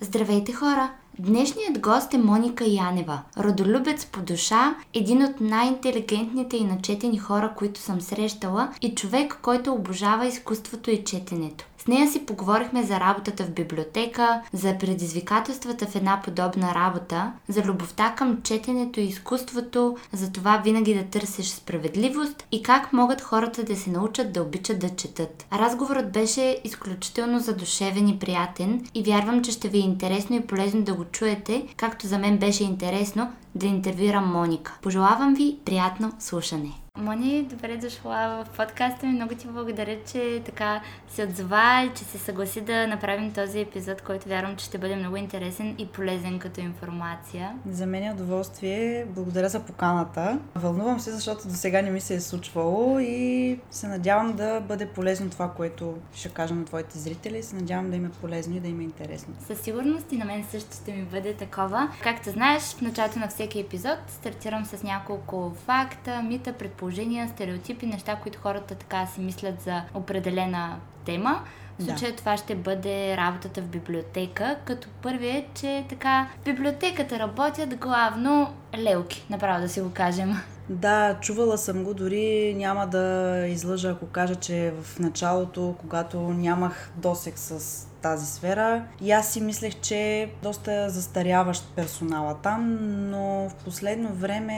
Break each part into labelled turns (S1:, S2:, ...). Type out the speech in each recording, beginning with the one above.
S1: Здравейте хора! Днешният гост е Моника Янева, родолюбец по душа, един от най-интелигентните и начетени хора, които съм срещала и човек, който обожава изкуството и четенето. С нея си поговорихме за работата в библиотека, за предизвикателствата в една подобна работа, за любовта към четенето и изкуството, за това винаги да търсиш справедливост и как могат хората да се научат да обичат да четат. Разговорът беше изключително задушевен и приятен и вярвам, че ще ви е интересно и полезно да го чуете, както за мен беше интересно да интервюирам Моника. Пожелавам ви приятно слушане! Мони, добре дошла в подкаста ми. Много ти благодаря, че така се отзова и че се съгласи да направим този епизод, който вярвам, че ще бъде много интересен и полезен като информация.
S2: За мен е удоволствие. Благодаря за поканата. Вълнувам се, защото до сега не ми се е случвало и се надявам да бъде полезно това, което ще кажа на твоите зрители. Се надявам да им е полезно и да им е интересно.
S1: Със сигурност и на мен също ще ми бъде такова. Както знаеш, в началото на всеки епизод стартирам с няколко факта, мита, предположения стереотипи, неща, които хората така си мислят за определена тема. В случая да. това ще бъде работата в библиотека, като първи е, че така в библиотеката работят главно лелки, направо да си го кажем.
S2: Да, чувала съм го, дори няма да излъжа, ако кажа, че в началото, когато нямах досек с тази сфера. И аз си мислех, че е доста застаряващ персонала там, но в последно време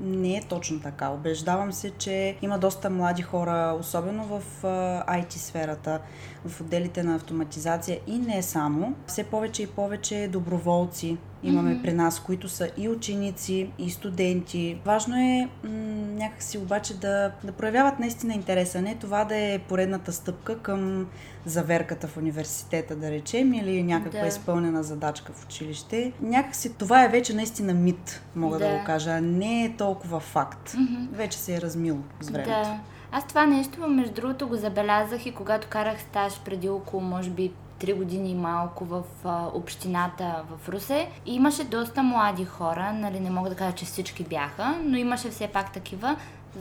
S2: не е точно така. Обеждавам се, че има доста млади хора, особено в IT сферата, в отделите на автоматизация и не само. Все повече и повече доброволци имаме mm-hmm. при нас, които са и ученици, и студенти. Важно е м- някакси обаче да, да проявяват наистина интереса, не това да е поредната стъпка към заверката в университета, да речем, или някаква да. изпълнена задачка в училище. Някакси това е вече наистина мит, мога да, да го кажа, не е толкова факт. Mm-hmm. Вече се е размило с времето. Да.
S1: Аз това нещо, между другото, го забелязах и когато карах стаж преди около, може би, 3 години и малко в а, общината в Русе. И имаше доста млади хора, нали не мога да кажа, че всички бяха, но имаше все пак такива.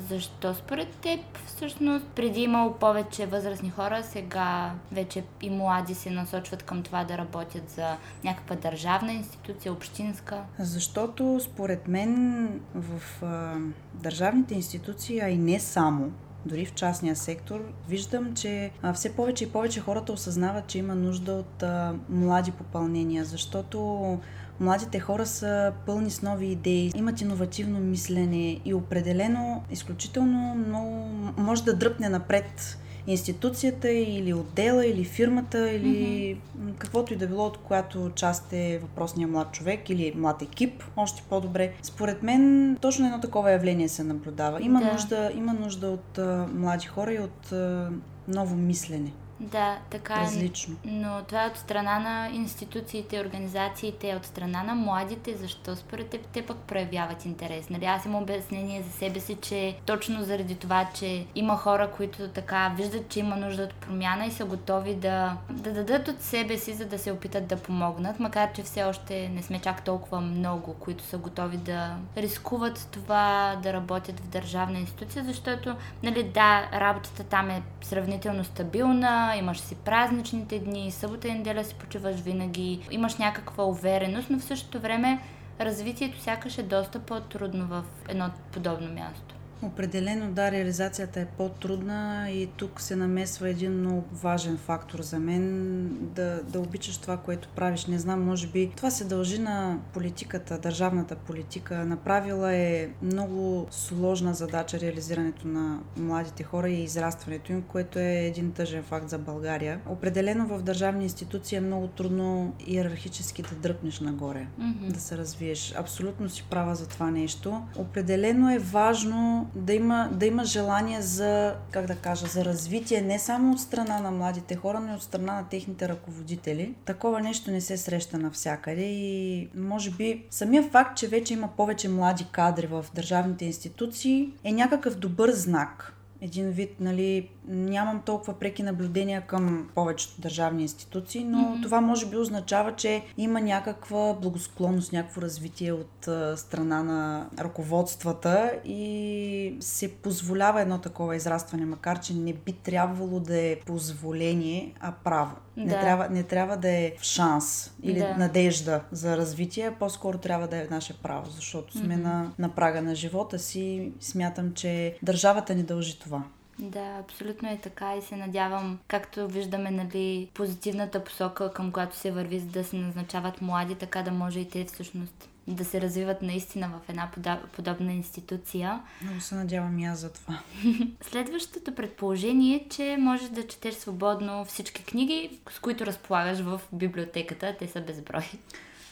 S1: Защо според теб всъщност преди имало повече възрастни хора, сега вече и млади се насочват към това да работят за някаква държавна институция, общинска?
S2: Защото според мен в а, държавните институции, а и не само, дори в частния сектор, виждам, че все повече и повече хората осъзнават, че има нужда от млади попълнения, защото младите хора са пълни с нови идеи, имат иновативно мислене и определено изключително много може да дръпне напред институцията или отдела или фирмата или mm-hmm. каквото и да било, от която част е въпросния млад човек или млад екип, още по-добре. Според мен точно едно такова явление се наблюдава. Има, да. нужда, има нужда от а, млади хора и от а, ново мислене.
S1: Да, така
S2: е. Различно.
S1: Но това е от страна на институциите, организациите, от страна на младите. Защо според теб те пък проявяват интерес? Нали? Аз имам обяснение за себе си, че точно заради това, че има хора, които така виждат, че има нужда от промяна и са готови да, да дадат от себе си, за да се опитат да помогнат, макар че все още не сме чак толкова много, които са готови да рискуват това да работят в държавна институция, защото, нали, да, работата там е сравнително стабилна, имаш си празничните дни, събота и неделя си почиваш винаги, имаш някаква увереност, но в същото време развитието сякаш е доста по-трудно в едно подобно място.
S2: Определено, да, реализацията е по-трудна и тук се намесва един много важен фактор за мен да, да обичаш това, което правиш. Не знам, може би това се дължи на политиката, държавната политика. Направила е много сложна задача реализирането на младите хора и израстването им, което е един тъжен факт за България. Определено в държавни институции е много трудно иерархически да дръпнеш нагоре, mm-hmm. да се развиеш. Абсолютно си права за това нещо. Определено е важно да има, да има желание за, как да кажа, за развитие не само от страна на младите хора, но и от страна на техните ръководители. Такова нещо не се среща навсякъде и може би самия факт, че вече има повече млади кадри в държавните институции е някакъв добър знак един вид, нали, нямам толкова преки наблюдения към повечето държавни институции, но mm-hmm. това може би означава, че има някаква благосклонност, някакво развитие от а, страна на ръководствата и се позволява едно такова израстване, макар че не би трябвало да е позволение, а право. Да. Не, трябва, не трябва да е шанс или да. надежда за развитие, по-скоро трябва да е наше право, защото сме mm-hmm. на, на прага на живота си. Смятам, че държавата ни дължи това.
S1: Да, абсолютно е така и се надявам, както виждаме, нали, позитивната посока, към която се върви, за да се назначават млади, така да може и те всъщност да се развиват наистина в една подобна институция.
S2: Много се надявам и аз за това.
S1: Следващото предположение е, че можеш да четеш свободно всички книги, с които разполагаш в библиотеката. Те са безброй.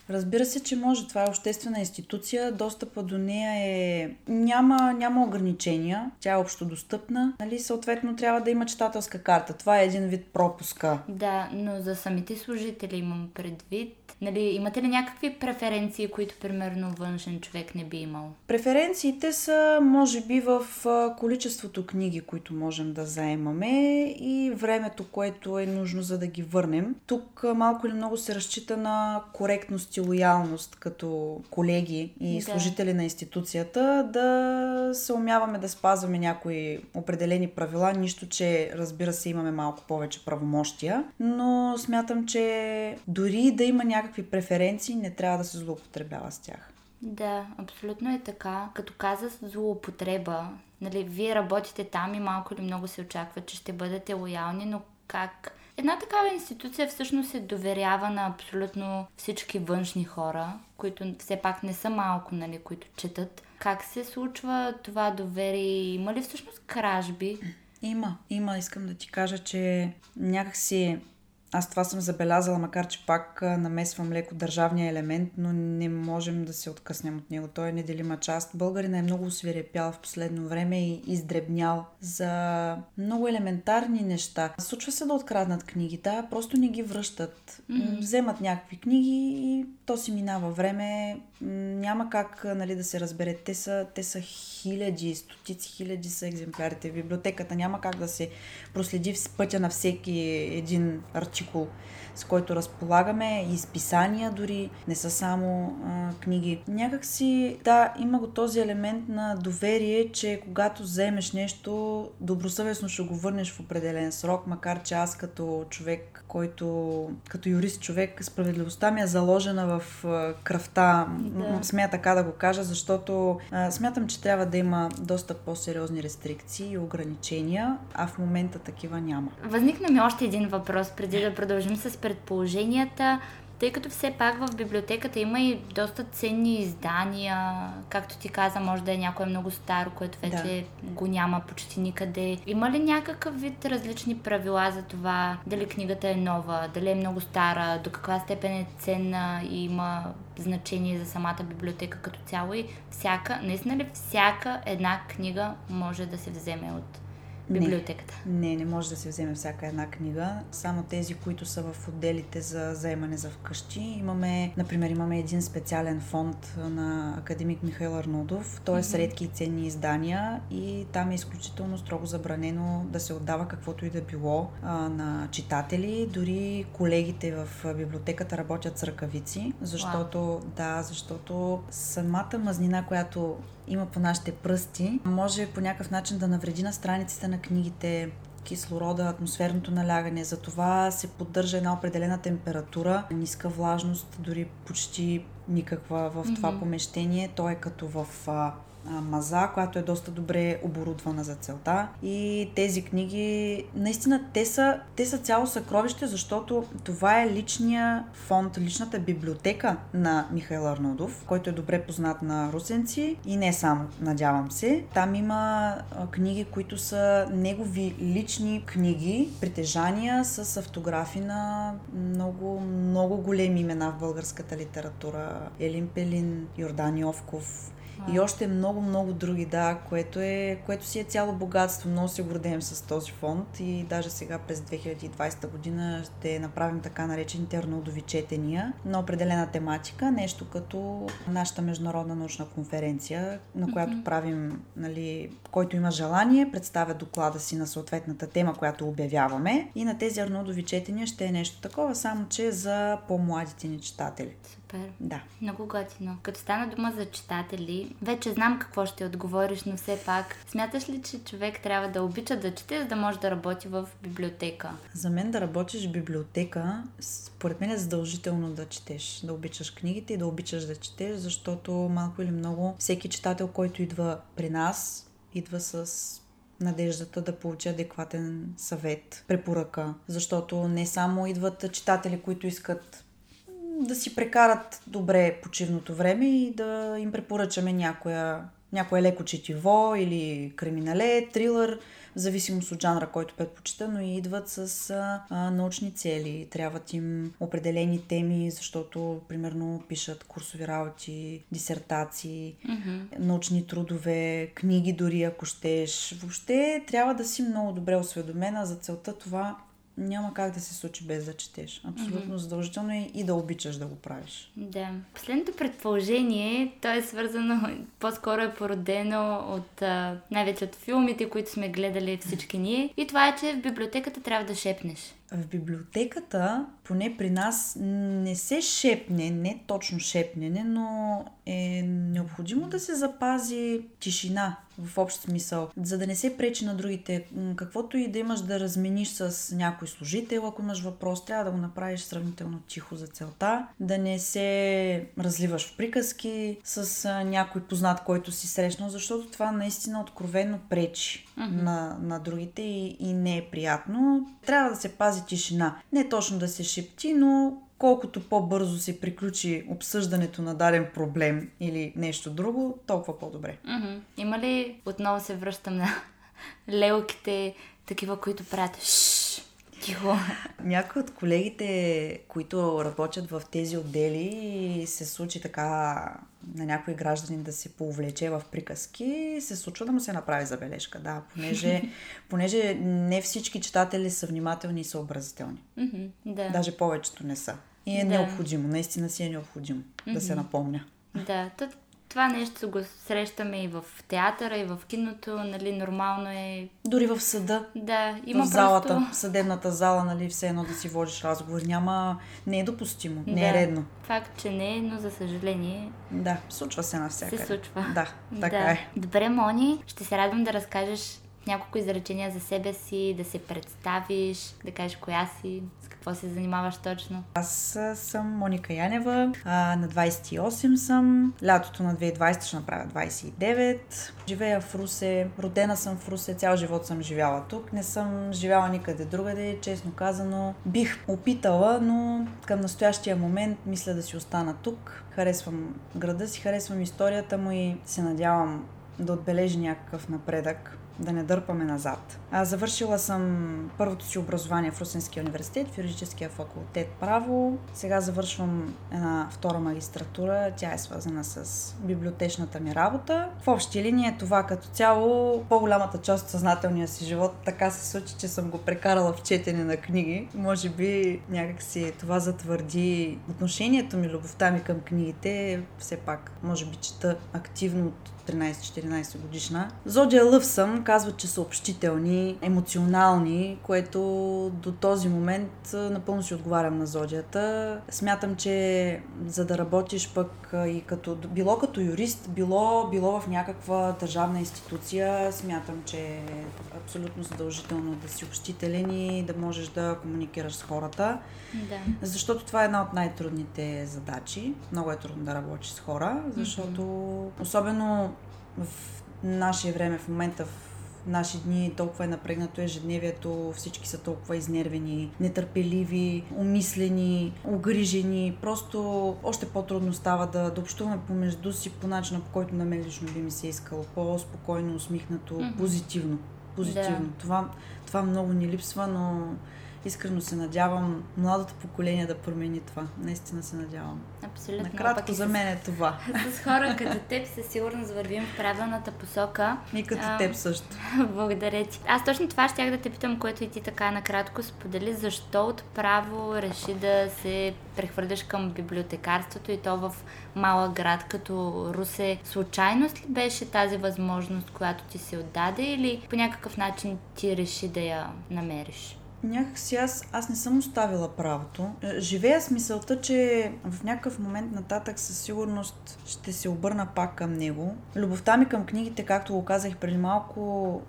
S2: Разбира се, че може. Това е обществена институция. Достъпа до нея е... Няма, няма ограничения. Тя е общо достъпна. Нали? Съответно, трябва да има читателска карта. Това е един вид пропуска.
S1: Да, но за самите служители имам предвид. Нали, имате ли някакви преференции, които примерно външен човек не би имал?
S2: Преференциите са, може би, в количеството книги, които можем да заемаме и времето, което е нужно за да ги върнем. Тук малко или много се разчита на коректност и лоялност като колеги и да. служители на институцията да се умяваме да спазваме някои определени правила, нищо, че разбира се имаме малко повече правомощия, но смятам, че дори да има някакви някакви преференции, не трябва да се злоупотребява с тях.
S1: Да, абсолютно е така. Като каза злоупотреба, нали, вие работите там и малко или много се очаква, че ще бъдете лоялни, но как Една такава институция всъщност се доверява на абсолютно всички външни хора, които все пак не са малко, нали, които четат. Как се случва това доверие? Има ли всъщност кражби?
S2: Има, има. Искам да ти кажа, че някакси аз това съм забелязала, макар че пак намесвам леко държавния елемент, но не можем да се откъснем от него. Той е неделима част. Българина е много свирепял в последно време и издребнял за много елементарни неща. Случва се да откраднат книги, да, просто не ги връщат. Mm-hmm. Вземат някакви книги и то си минава време. Няма как нали, да се разбере. Те са, те са хиляди, стотици хиляди са екземплярите в библиотеката. Няма как да се проследи в пътя на всеки един артикул с който разполагаме, и изписания дори, не са само а, книги. Някак си, да, има го този елемент на доверие, че когато вземеш нещо, добросъвестно ще го върнеш в определен срок, макар че аз като човек, който, като юрист човек, справедливостта ми е заложена в кръвта, да. смея така да го кажа, защото а, смятам, че трябва да има доста по-сериозни рестрикции и ограничения, а в момента такива няма.
S1: Възникна ми още един въпрос, преди да продължим с предположенията, тъй като все пак в библиотеката има и доста ценни издания, както ти каза, може да е някое много старо, което вече да. го няма почти никъде. Има ли някакъв вид различни правила за това, дали книгата е нова, дали е много стара, до каква степен е ценна и има значение за самата библиотека като цяло и всяка, наистина ли всяка една книга може да се вземе от библиотеката?
S2: Не, не, не може да се вземе всяка една книга. Само тези, които са в отделите за заемане за вкъщи. Имаме, например, имаме един специален фонд на академик Михаил Арнудов. Той е с редки и ценни издания и там е изключително строго забранено да се отдава каквото и да било а, на читатели. Дори колегите в библиотеката работят с ръкавици, защото, wow. да, защото самата мазнина, която има по нашите пръсти, може по някакъв начин да навреди на страниците на книгите, кислорода, атмосферното налягане. Затова се поддържа една определена температура, ниска влажност, дори почти никаква в това mm-hmm. помещение. То е като в а, маза, която е доста добре оборудвана за целта. И тези книги, наистина, те са, те са цяло съкровище, защото това е личния фонд, личната библиотека на Михаил Арнудов, който е добре познат на русенци и не само, надявам се. Там има книги, които са негови лични книги, притежания с автографи на много, много големи имена в българската литература. Елин Пелин, Йордан Йовков, И още много, много други, да, което, е, което си е цяло богатство. Много се гордеем с този фонд и даже сега през 2020 година ще направим така наречените Арнолдови четения на определена тематика, нещо като нашата международна научна конференция, на която mm-hmm. правим, нали, който има желание, представя доклада си на съответната тема, която обявяваме и на тези Арнолдови четения ще е нещо такова, само че за по-младите ни читатели.
S1: Супер.
S2: Да.
S1: Много готино. Като стана дума за читатели, вече знам какво ще отговориш, но все пак, смяташ ли, че човек трябва да обича да чете, за да може да работи в библиотека?
S2: За мен да работиш в библиотека, според мен е задължително да четеш, да обичаш книгите и да обичаш да четеш, защото малко или много всеки читател, който идва при нас, идва с надеждата да получи адекватен съвет, препоръка, защото не само идват читатели, които искат да си прекарат добре почивното време и да им препоръчаме някоя, някое леко четиво или криминале, трилър, в зависимост от жанра, който предпочита, но и идват с а, научни цели. Трябват им определени теми, защото, примерно, пишат курсови работи, дисертации,
S1: mm-hmm.
S2: научни трудове, книги дори, ако щеш. Въобще трябва да си много добре осведомена за целта това няма как да се случи без да четеш. Абсолютно mm-hmm. задължително е и да обичаш да го правиш.
S1: Да. Последното предположение, то е свързано, по-скоро е породено от най-вече от филмите, които сме гледали всички ние. И това е, че в библиотеката трябва да шепнеш.
S2: В библиотеката, поне при нас, не се шепне, не точно шепнене, но е необходимо да се запази тишина в общ смисъл, за да не се пречи на другите. Каквото и да имаш да размениш с някой служител, ако имаш въпрос, трябва да го направиш сравнително тихо за целта, да не се разливаш в приказки с някой познат, който си срещнал, защото това наистина откровенно пречи mm-hmm. на, на другите и, и не е приятно. Трябва да се пази тишина. Не точно да се шепти, но колкото по-бързо се приключи обсъждането на даден проблем или нещо друго, толкова по-добре.
S1: Mm-hmm. Има ли, отново се връщам на лелките, такива, които правят Тихо.
S2: Някои от колегите, които работят в тези отдели, се случи така на някой гражданин да се повлече в приказки, се случва да му се направи забележка. Да, понеже, понеже не всички читатели са внимателни и съобразителни.
S1: Mm-hmm, да.
S2: Даже повечето не са. И е да. необходимо, наистина си е необходимо mm-hmm. да се напомня.
S1: Да, това нещо го срещаме и в театъра, и в киното, нали, нормално е.
S2: Дори в съда.
S1: Да, има
S2: в залата, просто... в съдебната зала, нали, все едно да си водиш разговор. Няма, не е допустимо, не е да, е редно.
S1: Факт, че не е, но за съжаление.
S2: Да, случва се навсякъде.
S1: Се случва.
S2: Да, така да. е.
S1: Добре, Мони, ще се радвам да разкажеш няколко изречения за себе си, да се представиш, да кажеш коя си, какво се занимаваш точно.
S2: Аз съм Моника Янева, а, на 28 съм, лятото на 2020 ще направя 29. Живея в Русе, родена съм в Русе, цял живот съм живяла тук. Не съм живяла никъде другаде, честно казано. Бих опитала, но към настоящия момент мисля да си остана тук. Харесвам града си, харесвам историята му и се надявам да отбележи някакъв напредък да не дърпаме назад. А, завършила съм първото си образование в Русинския университет, в юридическия факултет право. Сега завършвам една втора магистратура. Тя е свързана с библиотечната ми работа. В общи линии е това като цяло по-голямата част от съзнателния си живот така се случи, че съм го прекарала в четене на книги. Може би някакси това затвърди отношението ми, любовта ми към книгите. Все пак, може би чета активно от 13-14 годишна. Зодия Лъв съм, казват, че са общителни, емоционални, което до този момент напълно си отговарям на зодията. Смятам, че за да работиш пък и като, било като юрист, било, било в някаква държавна институция, смятам, че е абсолютно задължително да си общителен и да можеш да комуникираш с хората.
S1: Да.
S2: Защото това е една от най-трудните задачи. Много е трудно да работиш с хора, защото mm-hmm. особено в наше време, в момента, в наши дни толкова е напрегнато ежедневието, всички са толкова изнервени, нетърпеливи, умислени, огрижени. Просто още по-трудно става да, да общуваме помежду си по начина, по който на мен лично би ми се искало. По-спокойно, усмихнато, mm-hmm. позитивно. Позитивно. Да. Това, това много ни липсва, но искрено се надявам младото поколение да промени това. Наистина се надявам.
S1: Абсолютно.
S2: Накратко за мен е това.
S1: С хора като теб със сигурност вървим в правилната посока.
S2: И като а, теб също.
S1: Благодаря ти. Аз точно това щях да те питам, което и ти така накратко сподели. Защо отправо реши да се прехвърляш към библиотекарството и то в малък град като Русе. Случайност ли беше тази възможност, която ти се отдаде или по някакъв начин ти реши да я намериш?
S2: Някак си аз, аз не съм оставила правото. Е, живея с мисълта, че в някакъв момент нататък със сигурност ще се обърна пак към него. Любовта ми към книгите, както го казах преди малко,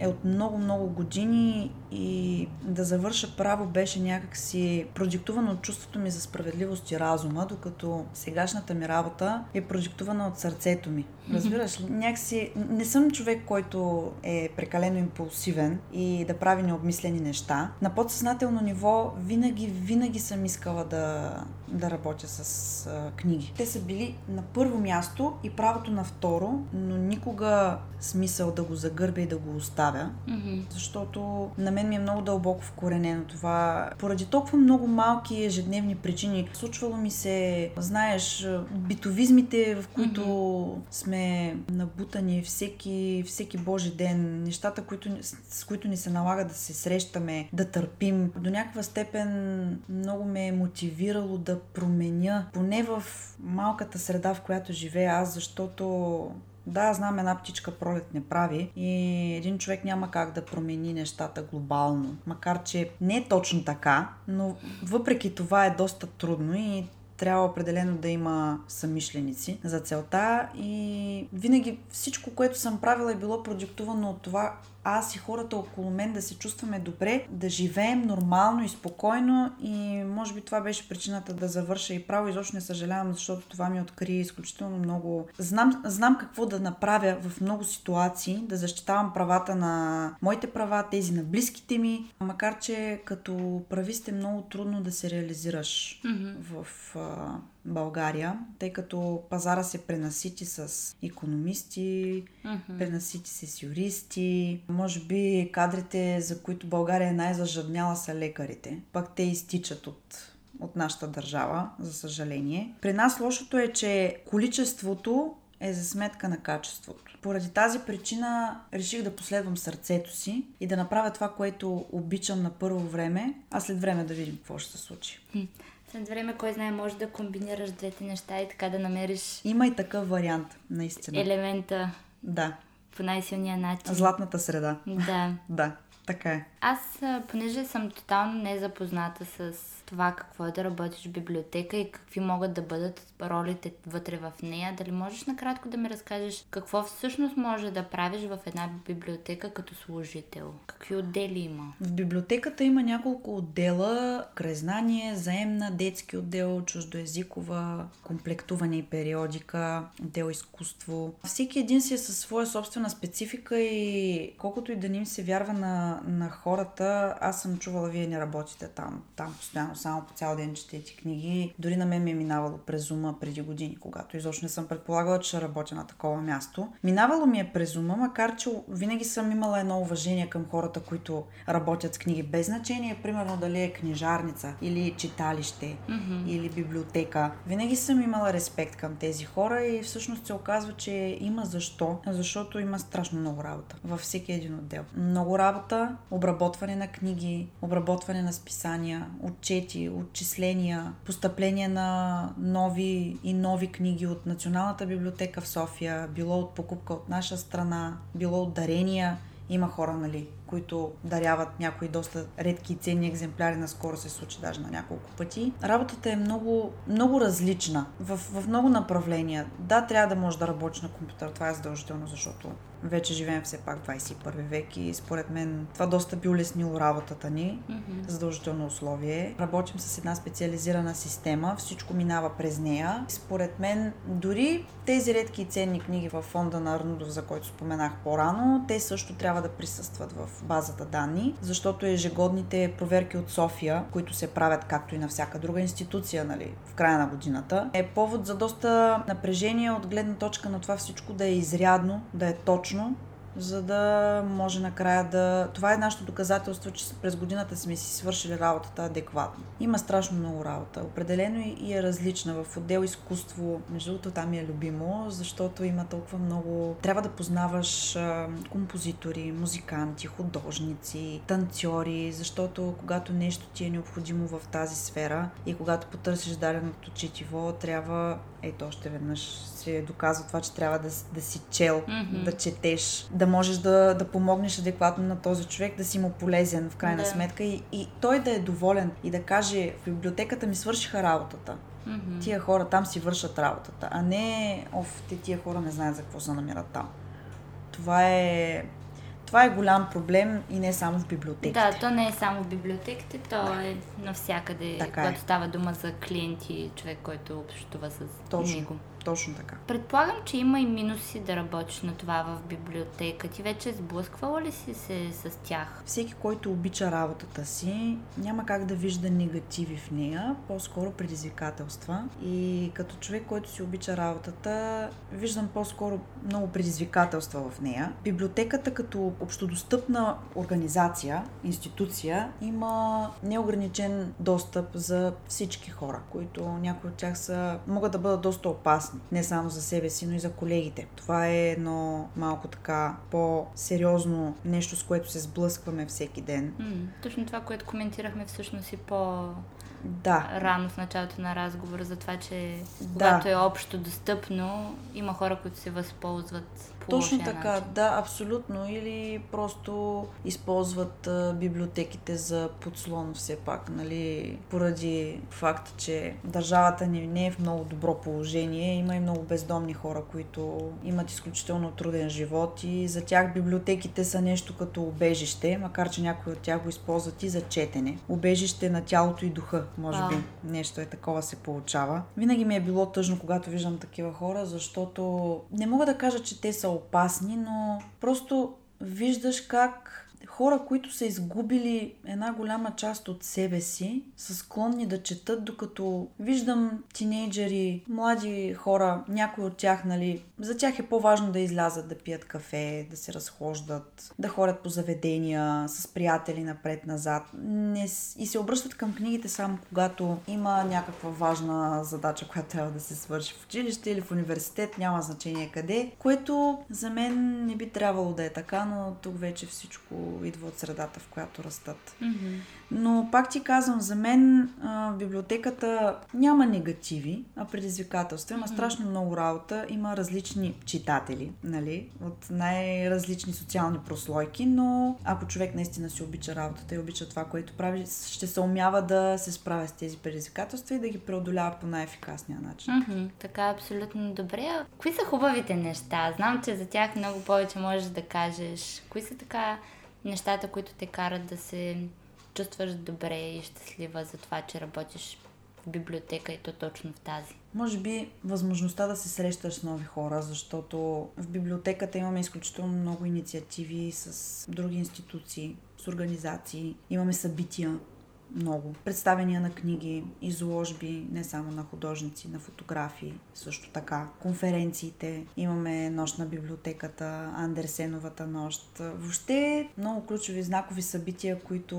S2: е от много-много години и да завърша право беше някакси продиктувано от чувството ми за справедливост и разума, докато сегашната ми работа е продиктувана от сърцето ми. Разбираш ли? Някакси не съм човек, който е прекалено импулсивен и да прави необмислени неща. На подсъзнателно ниво винаги, винаги съм искала да, да работя с а, книги. Те са били на първо място и правото на второ, но никога смисъл да го загърбя и да го оставя, mm-hmm. защото на мен ми е много дълбоко вкоренено това. Поради толкова много малки ежедневни причини. Случвало ми се, знаеш, битовизмите, в които mm-hmm. сме набутани всеки, всеки божи ден, нещата, които, с които ни се налага да се срещаме, да търпим. До някаква степен много ме е мотивирало да променя, поне в малката среда, в която живея аз, защото да, знам една птичка пролет не прави и един човек няма как да промени нещата глобално. Макар, че не е точно така, но въпреки това е доста трудно и трябва определено да има самишленици за целта и винаги всичко, което съм правила е било продиктувано от това аз и хората около мен да се чувстваме добре, да живеем нормално и спокойно и може би това беше причината да завърша и право. Изобщо не съжалявам, защото това ми откри изключително много. Знам, знам какво да направя в много ситуации, да защитавам правата на моите права, тези на близките ми, макар че като правист е много трудно да се реализираш mm-hmm. в а, България, тъй като пазара се пренасити с економисти, mm-hmm. пренасити се с юристи. Може би кадрите, за които България е най-зажадняла са лекарите. Пак те изтичат от, от нашата държава, за съжаление. При нас лошото е, че количеството е за сметка на качеството. Поради тази причина реших да последвам сърцето си и да направя това, което обичам на първо време, а след време да видим какво ще се случи.
S1: След време, кой знае, може да комбинираш двете неща и така да намериш...
S2: Има и такъв вариант, наистина.
S1: Елемента.
S2: Да.
S1: По най-силния начин.
S2: Златната среда.
S1: Да.
S2: да, така е.
S1: Аз, понеже съм тотално незапозната с това какво е да работиш в библиотека и какви могат да бъдат ролите вътре в нея. Дали можеш накратко да ми разкажеш какво всъщност може да правиш в една библиотека като служител? Какви отдели има?
S2: В библиотеката има няколко отдела. Краезнание, заемна, детски отдел, чуждоязикова, комплектуване и периодика, отдел изкуство. Всеки един си е със своя собствена специфика и колкото и да не им се вярва на, на хората, аз съм чувала, вие не работите там. Там постоянно само по цял ден четете книги. Дори на мен ми е минавало през ума преди години, когато изобщо не съм предполагала, че ще работя на такова място. Минавало ми е през ума, макар че винаги съм имала едно уважение към хората, които работят с книги. Без значение, примерно дали е книжарница или читалище mm-hmm. или библиотека. Винаги съм имала респект към тези хора и всъщност се оказва, че има защо. Защото има страшно много работа във всеки един отдел. Много работа, обработване на книги, обработване на списания, отчети отчети, отчисления, постъпления на нови и нови книги от Националната библиотека в София, било от покупка от наша страна, било от дарения. Има хора, нали, които даряват някои доста редки и ценни екземпляри. Наскоро се случи даже на няколко пъти. Работата е много, много различна в, в много направления. Да, трябва да можеш да работиш на компютър. Това е задължително, защото вече живеем все пак 21 век и според мен това доста би улеснило работата ни. Mm-hmm. Задължително условие. Работим с една специализирана система, всичко минава през нея. Според мен дори тези редки и ценни книги в фонда на Арнудов, за който споменах по-рано, те също трябва да присъстват в базата данни, защото ежегодните проверки от София, които се правят както и на всяка друга институция, нали, в края на годината, е повод за доста напрежение от гледна точка на това всичко да е изрядно, да е точно važno за да може накрая да... Това е нашето доказателство, че през годината сме си свършили работата адекватно. Има страшно много работа. Определено и е различна. В отдел изкуство, между другото, там ми е любимо, защото има толкова много... Трябва да познаваш композитори, музиканти, художници, танцори, защото когато нещо ти е необходимо в тази сфера и когато потърсиш даденото четиво, трябва ето още веднъж се доказва това, че трябва да, да си чел, mm-hmm. да четеш, да можеш да, да помогнеш адекватно на този човек, да си му полезен в крайна yeah. сметка и, и той да е доволен и да каже в библиотеката ми свършиха работата. Mm-hmm. Тия хора там си вършат работата, а не оф, те тия хора не знаят за какво се намират там. Това е това е голям проблем и не само в библиотеките.
S1: Да, то не е само в библиотеките, то да. е навсякъде, така когато е. става дума за клиенти, човек, който общува с Точно. него.
S2: Точно така.
S1: Предполагам, че има и минуси да работиш на това в библиотека. Ти вече сблъсквала ли си се с тях?
S2: Всеки, който обича работата си, няма как да вижда негативи в нея, по-скоро предизвикателства. И като човек, който си обича работата, виждам по-скоро много предизвикателства в нея. Библиотеката като общодостъпна организация, институция, има неограничен достъп за всички хора, които някои от тях са, могат да бъдат доста опасни опасни. Не само за себе си, но и за колегите. Това е едно малко така по-сериозно нещо, с което се сблъскваме всеки ден.
S1: М, точно това, което коментирахме всъщност и по
S2: да.
S1: рано в началото на разговора за това, че да. когато е общо достъпно, има хора, които се възползват по
S2: Точно така, начин. да, абсолютно. Или просто използват а, библиотеките за подслон все пак, нали, поради факта, че държавата ни не е в много добро положение. Има и много бездомни хора, които имат изключително труден живот и за тях библиотеките са нещо като убежище, макар че някои от тях го използват и за четене. Убежище на тялото и духа, може а. би. Нещо е такова се получава. Винаги ми е било тъжно, когато виждам такива хора, защото не мога да кажа, че те са опасни, но просто виждаш как хора, които са изгубили една голяма част от себе си, са склонни да четат, докато виждам тинейджери, млади хора, някои от тях, нали, за тях е по-важно да излязат да пият кафе, да се разхождат, да ходят по заведения с приятели напред-назад не, и се обръщат към книгите само когато има някаква важна задача, която трябва да се свърши в училище или в университет, няма значение къде, което за мен не би трябвало да е така, но тук вече всичко идва от средата, в която растат.
S1: Mm-hmm.
S2: Но пак ти казвам, за мен а, библиотеката няма негативи, а предизвикателства. Има mm-hmm. страшно много работа, има различни читатели, нали, от най-различни социални прослойки, но ако човек наистина си обича работата и обича това, което прави, ще се умява да се справя с тези предизвикателства и да ги преодолява по най-ефикасния начин.
S1: Mm-hmm. Така, абсолютно добре. Кои са хубавите неща? Знам, че за тях много повече можеш да кажеш. Кои са така нещата, които те карат да се чувстваш добре и щастлива за това, че работиш библиотека и то точно в тази?
S2: Може би възможността да се срещаш с нови хора, защото в библиотеката имаме изключително много инициативи с други институции, с организации. Имаме събития, много. Представения на книги, изложби, не само на художници, на фотографии, също така. Конференциите, имаме нощ на библиотеката, Андерсеновата нощ. Въобще много ключови знакови събития, които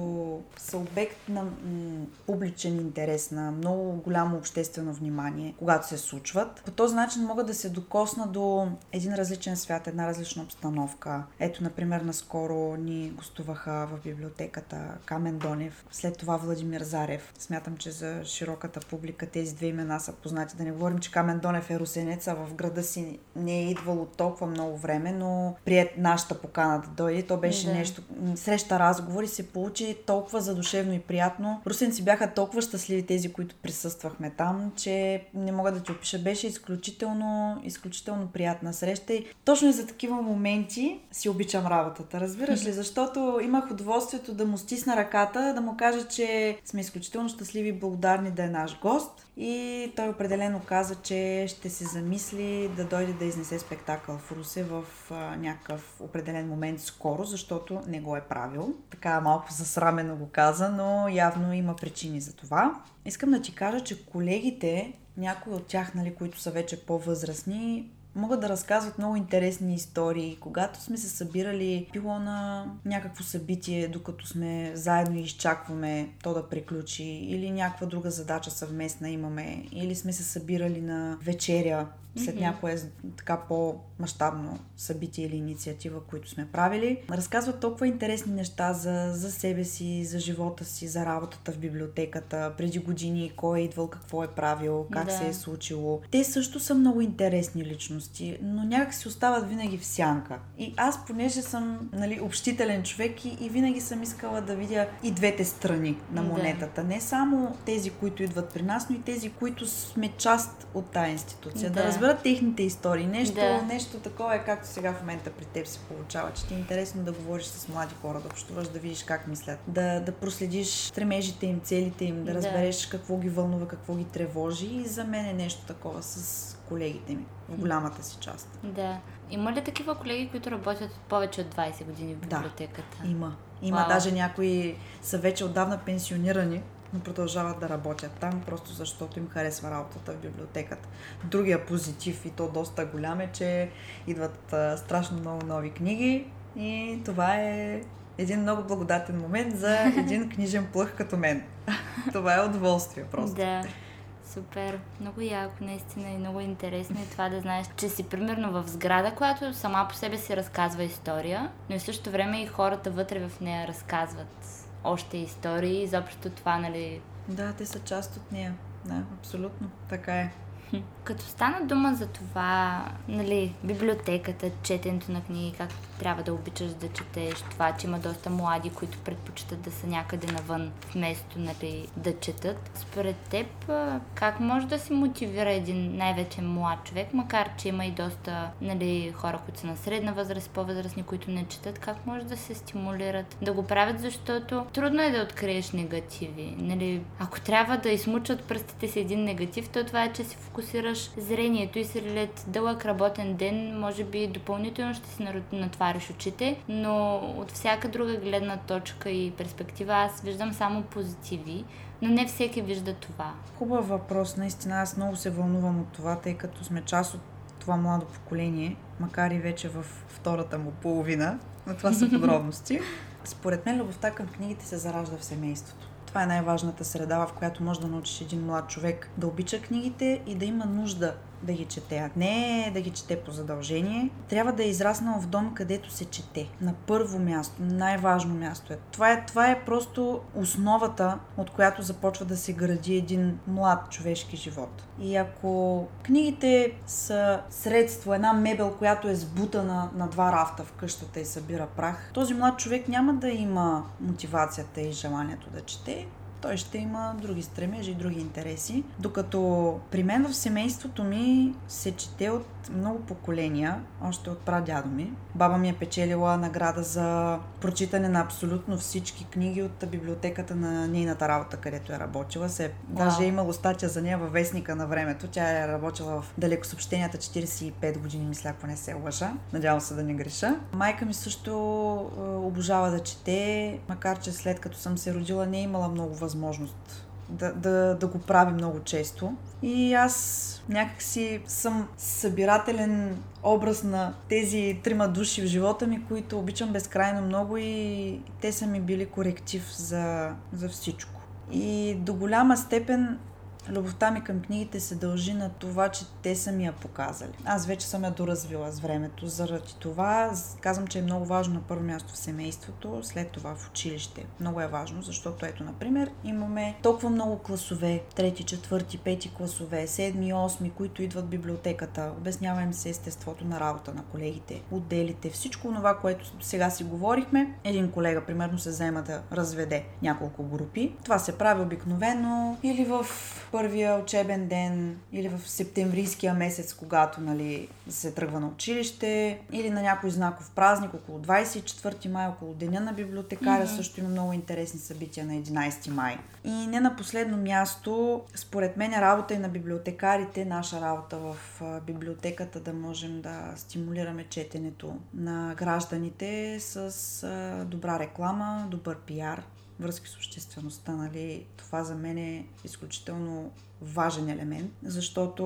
S2: са обект на м- публичен интерес, на много голямо обществено внимание, когато се случват. По този начин могат да се докосна до един различен свят, една различна обстановка. Ето, например, наскоро ни гостуваха в библиотеката Камен Донев. След това Владимир Зарев. Смятам, че за широката публика тези две имена са познати. Да не говорим, че Камен Донев е русенец, а в града си не е идвало толкова много време, но прият нашата покана да дойде. То беше да. нещо, среща разговори, се получи толкова задушевно и приятно. Русенци бяха толкова щастливи тези, които присъствахме там, че не мога да ти опиша. Беше изключително, изключително приятна среща и точно и за такива моменти си обичам работата. Разбираш ли? Защото имах удоволствието да му стисна ръката, да му кажа, че сме изключително щастливи и благодарни да е наш гост. И той определено каза, че ще се замисли да дойде да изнесе спектакъл в Русе в а, някакъв определен момент скоро, защото не го е правил. Така малко засрамено го каза, но явно има причини за това. Искам да ти кажа, че колегите, някои от тях, нали, които са вече по-възрастни, могат да разказват много интересни истории. Когато сме се събирали, било на някакво събитие, докато сме заедно и изчакваме то да приключи, или някаква друга задача съвместна имаме, или сме се събирали на вечеря след mm-hmm. някое така по-масштабно събитие или инициатива, които сме правили. Разказват толкова интересни неща за, за себе си, за живота си, за работата в библиотеката, преди години, кой е идвал, какво е правил, как да. се е случило. Те също са много интересни личности, но някак си остават винаги в сянка. И аз, понеже съм нали, общителен човек и, и винаги съм искала да видя и двете страни на монетата. Да. Не само тези, които идват при нас, но и тези, които сме част от тази институция. Да, да разберат техните истории. Нещо, да. нещо такова е както сега в момента при теб се получава, че ти е интересно да говориш с млади хора, да общуваш, да видиш как мислят, да, да проследиш стремежите им, целите им, да разбереш да. какво ги вълнува, какво ги тревожи и за мен е нещо такова с колегите ми, в голямата си част.
S1: Да. Има ли такива колеги, които работят повече от 20 години в библиотеката?
S2: Да, има. Има Вау. даже някои са вече отдавна пенсионирани, но продължават да работят там, просто защото им харесва работата в библиотеката. Другия позитив и то доста голям е, че идват а, страшно много нови книги и това е един много благодатен момент за един книжен плъх като мен. това е удоволствие просто.
S1: Да. Супер, много яко, наистина и много интересно и това да знаеш, че си примерно в сграда, която сама по себе си разказва история, но и в същото време и хората вътре в нея разказват още истории. Изобщо това, нали...
S2: Да, те са част от нея. Да, абсолютно. Така е.
S1: Като стана дума за това, нали, библиотеката, четенето на книги, как трябва да обичаш да четеш, това, че има доста млади, които предпочитат да са някъде навън, вместо нали, да четат. Според теб, как може да се мотивира един най-вече млад човек, макар че има и доста нали, хора, които са на средна възраст, по-възрастни, които не четат, как може да се стимулират да го правят, защото трудно е да откриеш негативи. Нали, ако трябва да измучат пръстите си един негатив, то това е, че си фокусираш зрението и след дълъг работен ден, може би допълнително ще си натвариш очите, но от всяка друга гледна точка и перспектива аз виждам само позитиви, но не всеки вижда това.
S2: Хубав въпрос, наистина аз много се вълнувам от това, тъй като сме част от това младо поколение, макар и вече в втората му половина, но това са подробности. Според мен любовта към книгите се заражда в семейството. Това е най-важната среда, в която може да научиш един млад човек да обича книгите и да има нужда да ги чете, а не да ги чете по задължение. Трябва да е израснал в дом, където се чете. На първо място, най-важно място е. Това е, това е просто основата, от която започва да се гради един млад човешки живот. И ако книгите са средство, една мебел, която е сбутана на два рафта в къщата и събира прах, този млад човек няма да има мотивацията и желанието да чете той ще има други стремежи и други интереси. Докато при мен в семейството ми се чете от много поколения, още от прадядо ми. Баба ми е печелила награда за прочитане на абсолютно всички книги от библиотеката на нейната работа, където е работила. Се, wow. Даже е имало статия за нея във вестника на времето. Тя е работила в далеко съобщенията 45 години, мисля, ако не се лъжа. Надявам се да не греша. Майка ми също е, обожава да чете, макар че след като съм се родила не е имала много възможност да, да, да го прави много често. И аз някакси съм събирателен образ на тези трима души в живота ми, които обичам безкрайно много и те са ми били коректив за, за всичко. И до голяма степен Любовта ми към книгите се дължи на това, че те са ми я показали. Аз вече съм я доразвила с времето. Заради това казвам, че е много важно на първо място в семейството, след това в училище. Много е важно, защото ето, например, имаме толкова много класове, трети, четвърти, пети класове, седми, осми, които идват в библиотеката. Обяснява им се естеството на работа на колегите, отделите, всичко това, което сега си говорихме. Един колега, примерно, се заема да разведе няколко групи. Това се прави обикновено или в първия учебен ден или в септемврийския месец, когато нали, се тръгва на училище, или на някой знаков празник, около 24 май, около Деня на библиотекаря, mm-hmm. също има много интересни събития на 11 май. И не на последно място, според мен работа и на библиотекарите, наша работа в библиотеката да можем да стимулираме четенето на гражданите с добра реклама, добър пиар, връзки с обществеността, нали, това за мен е изключително важен елемент, защото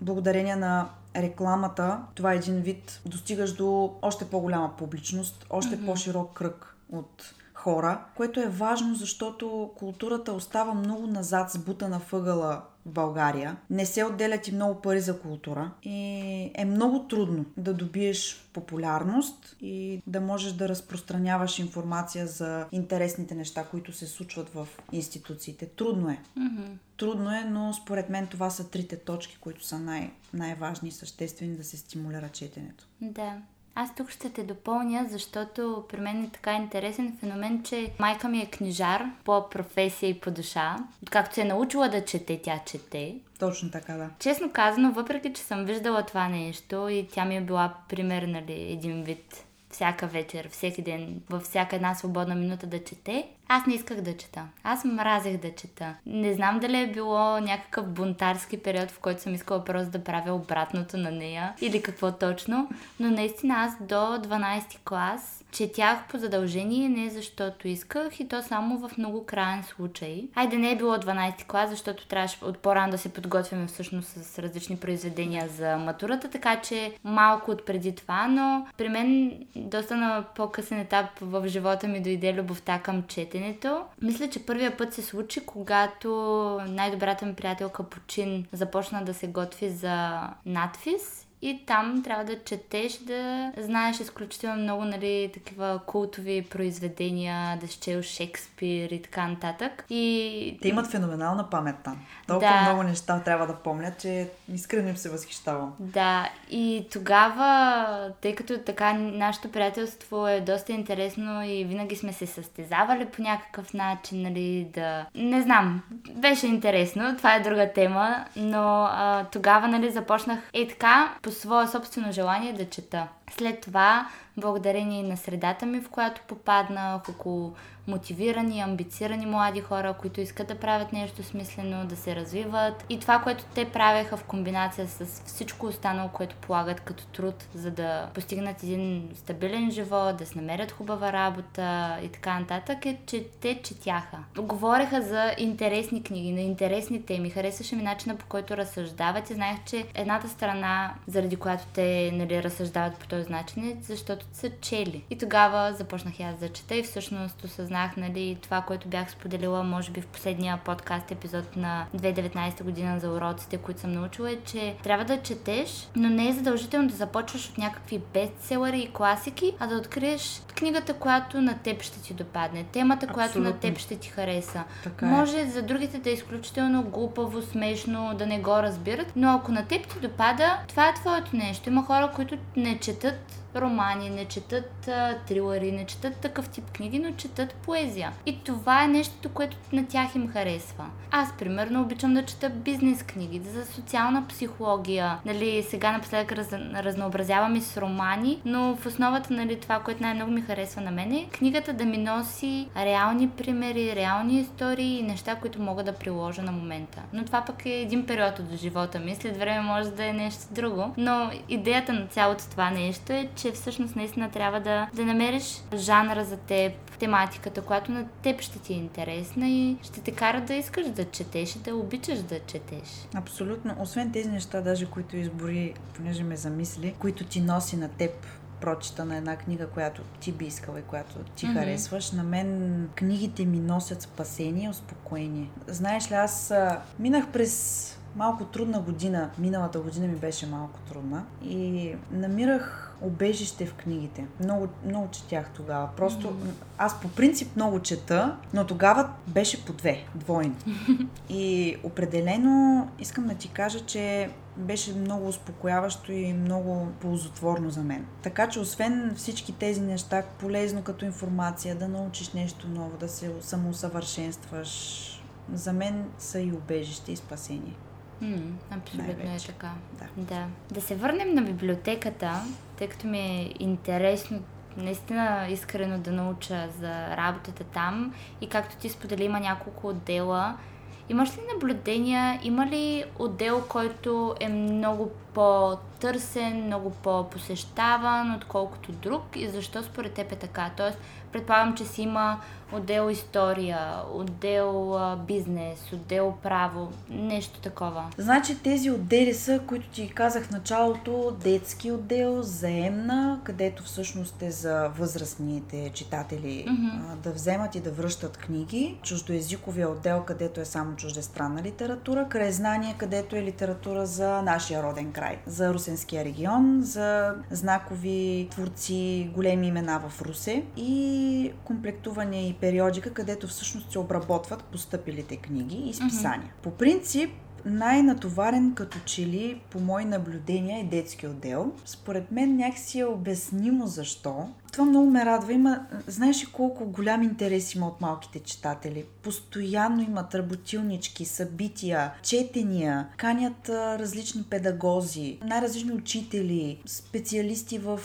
S2: благодарение на рекламата, това е един вид, достигаш до още по-голяма публичност, още mm-hmm. по-широк кръг от хора, което е важно, защото културата остава много назад с бута на въгъла в България. Не се отделят и много пари за култура и е много трудно да добиеш популярност и да можеш да разпространяваш информация за интересните неща, които се случват в институциите. Трудно е. Mm-hmm. Трудно е, но според мен това са трите точки, които са най- най-важни и съществени да се стимулира четенето.
S1: Да. Аз тук ще те допълня, защото при мен е така интересен феномен, че майка ми е книжар по професия и по душа. Както се е научила да чете, тя чете.
S2: Точно така, да.
S1: Честно казано, въпреки, че съм виждала това нещо и тя ми е била пример, нали, един вид всяка вечер, всеки ден, във всяка една свободна минута да чете, аз не исках да чета. Аз мразех да чета. Не знам дали е било някакъв бунтарски период, в който съм искала просто да правя обратното на нея или какво точно, но наистина аз до 12 клас четях по задължение, не защото исках и то само в много крайен случай. Айде не е било 12 клас, защото трябваше от по-рано да се подготвяме всъщност с различни произведения за матурата, така че малко от преди това, но при мен доста на по-късен етап в живота ми дойде любовта към четенето. Мисля, че първия път се случи, когато най-добрата ми приятелка Почин започна да се готви за надфис и там трябва да четеш, да знаеш изключително много, нали, такива култови произведения, да чел Шекспир и така нататък. И...
S2: Те имат феноменална памет там. Толкова да. много неща трябва да помнят, че искрено им се възхищавам.
S1: Да, и тогава, тъй като така нашето приятелство е доста интересно и винаги сме се състезавали по някакъв начин, нали, да... Не знам, беше интересно, това е друга тема, но а, тогава, нали, започнах е така, по свое собствено желание да чета. След това, благодарение на средата ми, в която попаднах, около мотивирани, амбицирани млади хора, които искат да правят нещо смислено, да се развиват. И това, което те правеха в комбинация с всичко останало, което полагат като труд, за да постигнат един стабилен живот, да се намерят хубава работа и така нататък, е, че те четяха. Говореха за интересни книги, на интересни теми. Харесваше ми начина по който разсъждават и знаех, че едната страна, заради която те нали, разсъждават по този начин е, защото са чели. И тогава започнах аз да чета и всъщност осъзнах осъзнах, нали, това, което бях споделила, може би в последния подкаст епизод на 2019 година за уроците, които съм научила, е, че трябва да четеш, но не е задължително да започваш от някакви бестселери и класики, а да откриеш книгата, която на теб ще ти допадне, темата, Абсолютно. която на теб ще ти хареса. Така е. Може за другите да е изключително глупаво, смешно, да не го разбират, но ако на теб ти допада, това е твоето нещо. Има хора, които не четат zıt. Романи, не четат а, трилъри, не четат такъв тип книги, но четат поезия. И това е нещото, което на тях им харесва. Аз, примерно, обичам да чета бизнес книги, за социална психология. Нали, сега напоследък раз, разнообразявам и с романи, но в основата, нали, това, което най-много ми харесва на мен е книгата да ми носи реални примери, реални истории и неща, които мога да приложа на момента. Но това пък е един период от живота ми. След време може да е нещо друго. Но идеята на цялото това нещо е, всъщност наистина трябва да, да намериш жанра за теб, тематиката, която на теб ще ти е интересна и ще те кара да искаш да четеш и да обичаш да четеш.
S2: Абсолютно. Освен тези неща, даже които избори, понеже ме замисли, които ти носи на теб прочита на една книга, която ти би искала и която ти mm-hmm. харесваш. На мен книгите ми носят спасение успокоение. Знаеш ли, аз минах през малко трудна година. Миналата година ми беше малко трудна и намирах обежище в книгите. Много, много четях тогава. Просто mm-hmm. аз по принцип много чета, но тогава беше по две, двойно. И определено искам да ти кажа, че беше много успокояващо и много ползотворно за мен. Така че освен всички тези неща, полезно като информация, да научиш нещо ново, да се самоусъвършенстваш, за мен са и убежище и спасение.
S1: Абсолютно е така. Да. да. Да се върнем на библиотеката, тъй като ми е интересно наистина искрено да науча за работата там и както ти сподели има няколко отдела. Имаш ли наблюдения, има ли отдел, който е много по-търсен, много по-посещаван, отколкото друг и защо според теб е така? Тоест, Предполагам, че си има отдел история, отдел бизнес, отдел право, нещо такова.
S2: Значи тези отдели са, които ти казах в началото, детски отдел, заемна, където всъщност е за възрастните читатели mm-hmm. да вземат и да връщат книги. Чуждоязиковия отдел, където е само чуждестранна литература. Краезнание, където е литература за нашия роден край, за Русенския регион, за знакови творци, големи имена в Русе и комплектуване и периодика, където всъщност се обработват постъпилите книги и списания. Mm-hmm. По принцип, най-натоварен като че ли, по мои наблюдения, е детски отдел. Според мен някакси е обяснимо защо. Това много ме радва. Има, знаеш ли колко голям интерес има от малките читатели? Постоянно имат работилнички, събития, четения, канят различни педагози, най-различни учители, специалисти в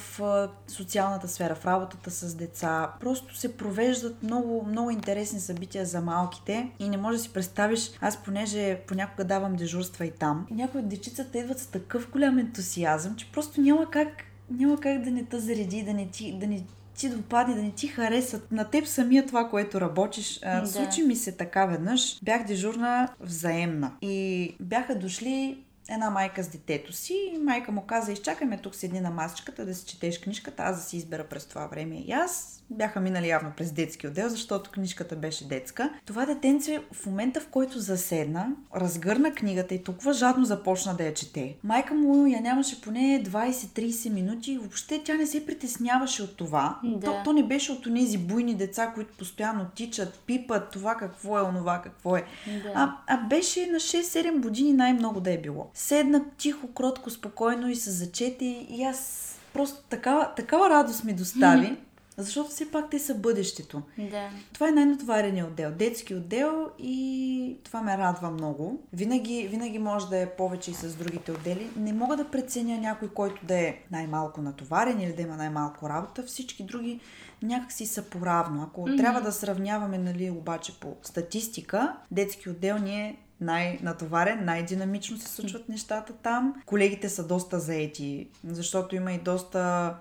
S2: социалната сфера, в работата с деца. Просто се провеждат много, много интересни събития за малките и не можеш да си представиш, аз понеже понякога давам дежурства и там, някои от дечицата идват с такъв голям ентусиазъм, че просто няма как няма как да не те зареди, да не ти, да не ти допадне, да не ти харесат на теб самия това, което работиш. Да. Случи ми се така веднъж. Бях дежурна взаемна. И бяха дошли една майка с детето си и майка му каза, изчакаме тук седни на масичката да си четеш книжката, аз да си избера през това време. И аз бяха минали явно през детски отдел, защото книжката беше детска. Това детенце в момента, в който заседна, разгърна книгата и толкова жадно започна да я чете. Майка му я нямаше поне 20-30 минути и въобще тя не се притесняваше от това. Да. То, то не беше от тези буйни деца, които постоянно тичат, пипат това какво е, онова какво е. Да. А, а беше на 6-7 години най-много да е било. Седна тихо, кротко, спокойно и се зачете и аз просто такава, такава радост ми достави. Защото все пак те са бъдещето.
S1: Да.
S2: Това е най-натовареният отдел. Детски отдел и това ме радва много. Винаги, винаги може да е повече и с другите отдели. Не мога да преценя някой, който да е най-малко натоварен или да има най-малко работа. Всички други някакси са поравно. Ако mm-hmm. трябва да сравняваме, нали, обаче по статистика, детски отдел ни е най-натоварен, най-динамично се случват нещата там. Колегите са доста заети, защото има и доста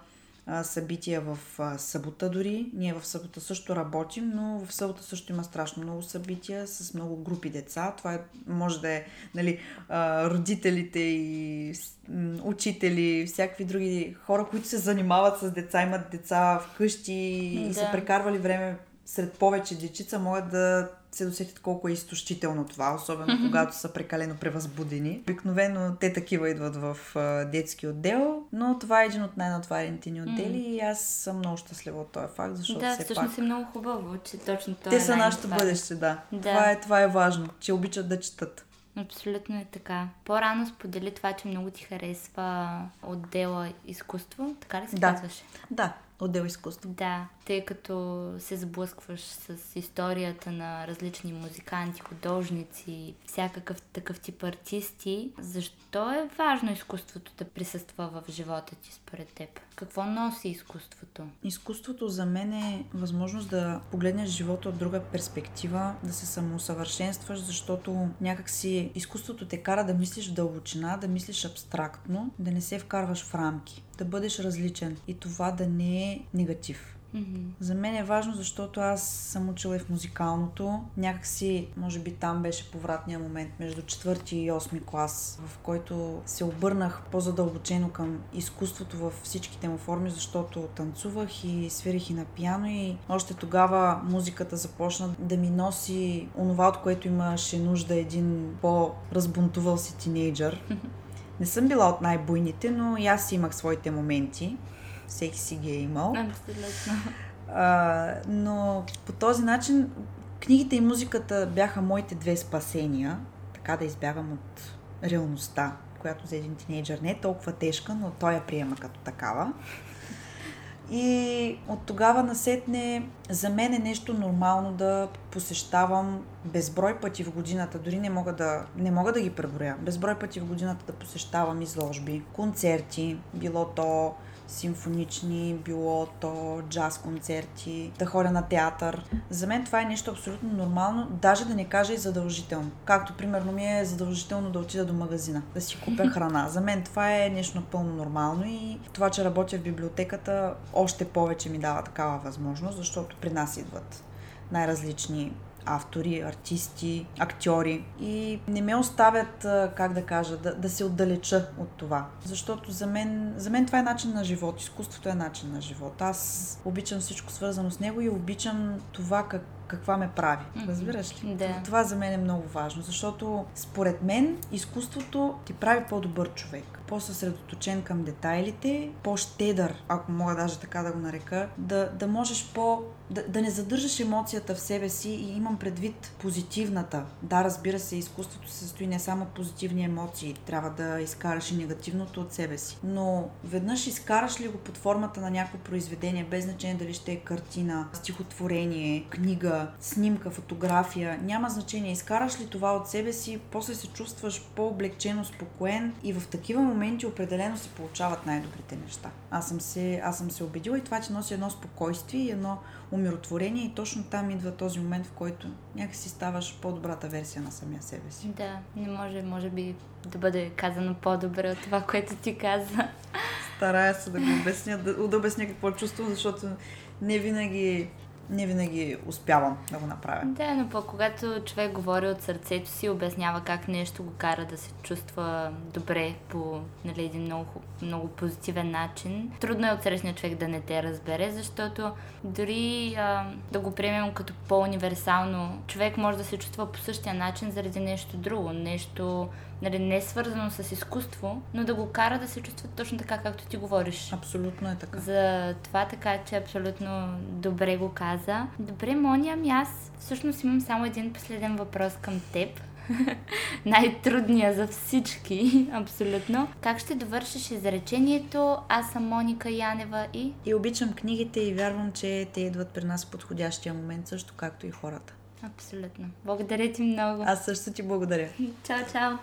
S2: а, събития в а, събота дори. Ние в събота също работим, но в събота също има страшно много събития с много групи деца. Това е, може да е нали, а, родителите и учители, всякакви други хора, които се занимават с деца, имат деца вкъщи да. и са прекарвали време сред повече дечица, могат да се досетят колко е изтощително това, особено mm-hmm. когато са прекалено превъзбудени. Обикновено те такива идват в а, детски отдел, но това е един от най-натварените ни отдели mm-hmm. и аз съм много щастлива от този факт, защото
S1: да,
S2: все
S1: всъщност
S2: пак...
S1: е много хубаво, че точно това
S2: Те
S1: е
S2: са нашето бъдеще, да. да. Това, е, това е важно, че обичат да четат.
S1: Абсолютно е така. По-рано сподели това, че много ти харесва отдела изкуство, така ли се
S2: да.
S1: казваше?
S2: Да, отдел изкуство.
S1: Да, тъй като се сблъскваш с историята на различни музиканти, художници, всякакъв такъв тип артисти, защо е важно изкуството да присъства в живота ти според теб? Какво носи изкуството?
S2: Изкуството за мен е възможност да погледнеш живота от друга перспектива, да се самоусъвършенстваш, защото някакси изкуството те кара да мислиш в дълбочина, да мислиш абстрактно, да не се вкарваш в рамки, да бъдеш различен и това да не е негатив.
S1: Mm-hmm.
S2: За мен е важно, защото аз съм учила и в музикалното. Някакси, може би там беше повратния момент между четвърти и осми клас, в който се обърнах по-задълбочено към изкуството във всичките му форми, защото танцувах и свирих и на пиано и още тогава музиката започна да ми носи онова, от което имаше нужда един по-разбунтувал си тинейджър. Не съм била от най-буйните, но и аз имах своите моменти всеки си ги е имал.
S1: Абсолютно.
S2: А, но по този начин книгите и музиката бяха моите две спасения, така да избягам от реалността, която за един тинейджър не е толкова тежка, но той я приема като такава. И от тогава насетне за мен е нещо нормално да посещавам безброй пъти в годината, дори не мога да, не мога да ги преброя, безброй пъти в годината да посещавам изложби, концерти, било то симфонични, било то джаз концерти, да ходя на театър. За мен това е нещо абсолютно нормално, даже да не кажа и задължително. Както примерно ми е задължително да отида до магазина, да си купя храна. За мен това е нещо напълно нормално и това, че работя в библиотеката, още повече ми дава такава възможност, защото при нас идват най-различни автори, артисти, актьори и не ме оставят, как да кажа, да, да се отдалеча от това. Защото за мен, за мен това е начин на живот. Изкуството е начин на живот. Аз обичам всичко свързано с него и обичам това как, каква ме прави. Разбираш ли?
S1: Да.
S2: Това за мен е много важно, защото според мен изкуството ти прави по-добър човек по-съсредоточен към детайлите, по-щедър, ако мога даже така да го нарека, да, да можеш по... Да, да не задържаш емоцията в себе си и имам предвид позитивната. Да, разбира се, изкуството се състои не само от позитивни емоции, трябва да изкараш и негативното от себе си. Но веднъж изкараш ли го под формата на някакво произведение, без значение дали ще е картина, стихотворение, книга, снимка, фотография, няма значение. Изкараш ли това от себе си, после се чувстваш по-облегчено, спокоен и в такива моменти определено се получават най-добрите неща. Аз съм се, аз съм се убедила и това ти носи едно спокойствие и едно умиротворение и точно там идва този момент, в който някакси ставаш по-добрата версия на самия себе си.
S1: Да, не може, може би да бъде казано по-добре от това, което ти каза.
S2: Старая се да го обясня, да, да обясня какво чувствам, защото не винаги не винаги успявам да го направя.
S1: Да, но пък когато човек говори от сърцето си, обяснява как нещо го кара да се чувства добре по нали, един много, много позитивен начин, трудно е от срещния човек да не те разбере, защото дори а, да го приемем като по-универсално, човек може да се чувства по същия начин заради нещо друго, нещо нали, не е свързано с изкуство, но да го кара да се чувства точно така, както ти говориш.
S2: Абсолютно е така.
S1: За това така, че абсолютно добре го каза. Добре, Мони, ами аз всъщност имам само един последен въпрос към теб. Най-трудния за всички, абсолютно. Как ще довършиш изречението Аз съм Моника Янева и...
S2: И обичам книгите и вярвам, че те идват при нас в подходящия момент, също както и хората.
S1: Абсолютно. Благодаря ти много.
S2: Аз също ти благодаря.
S1: Чао, чао.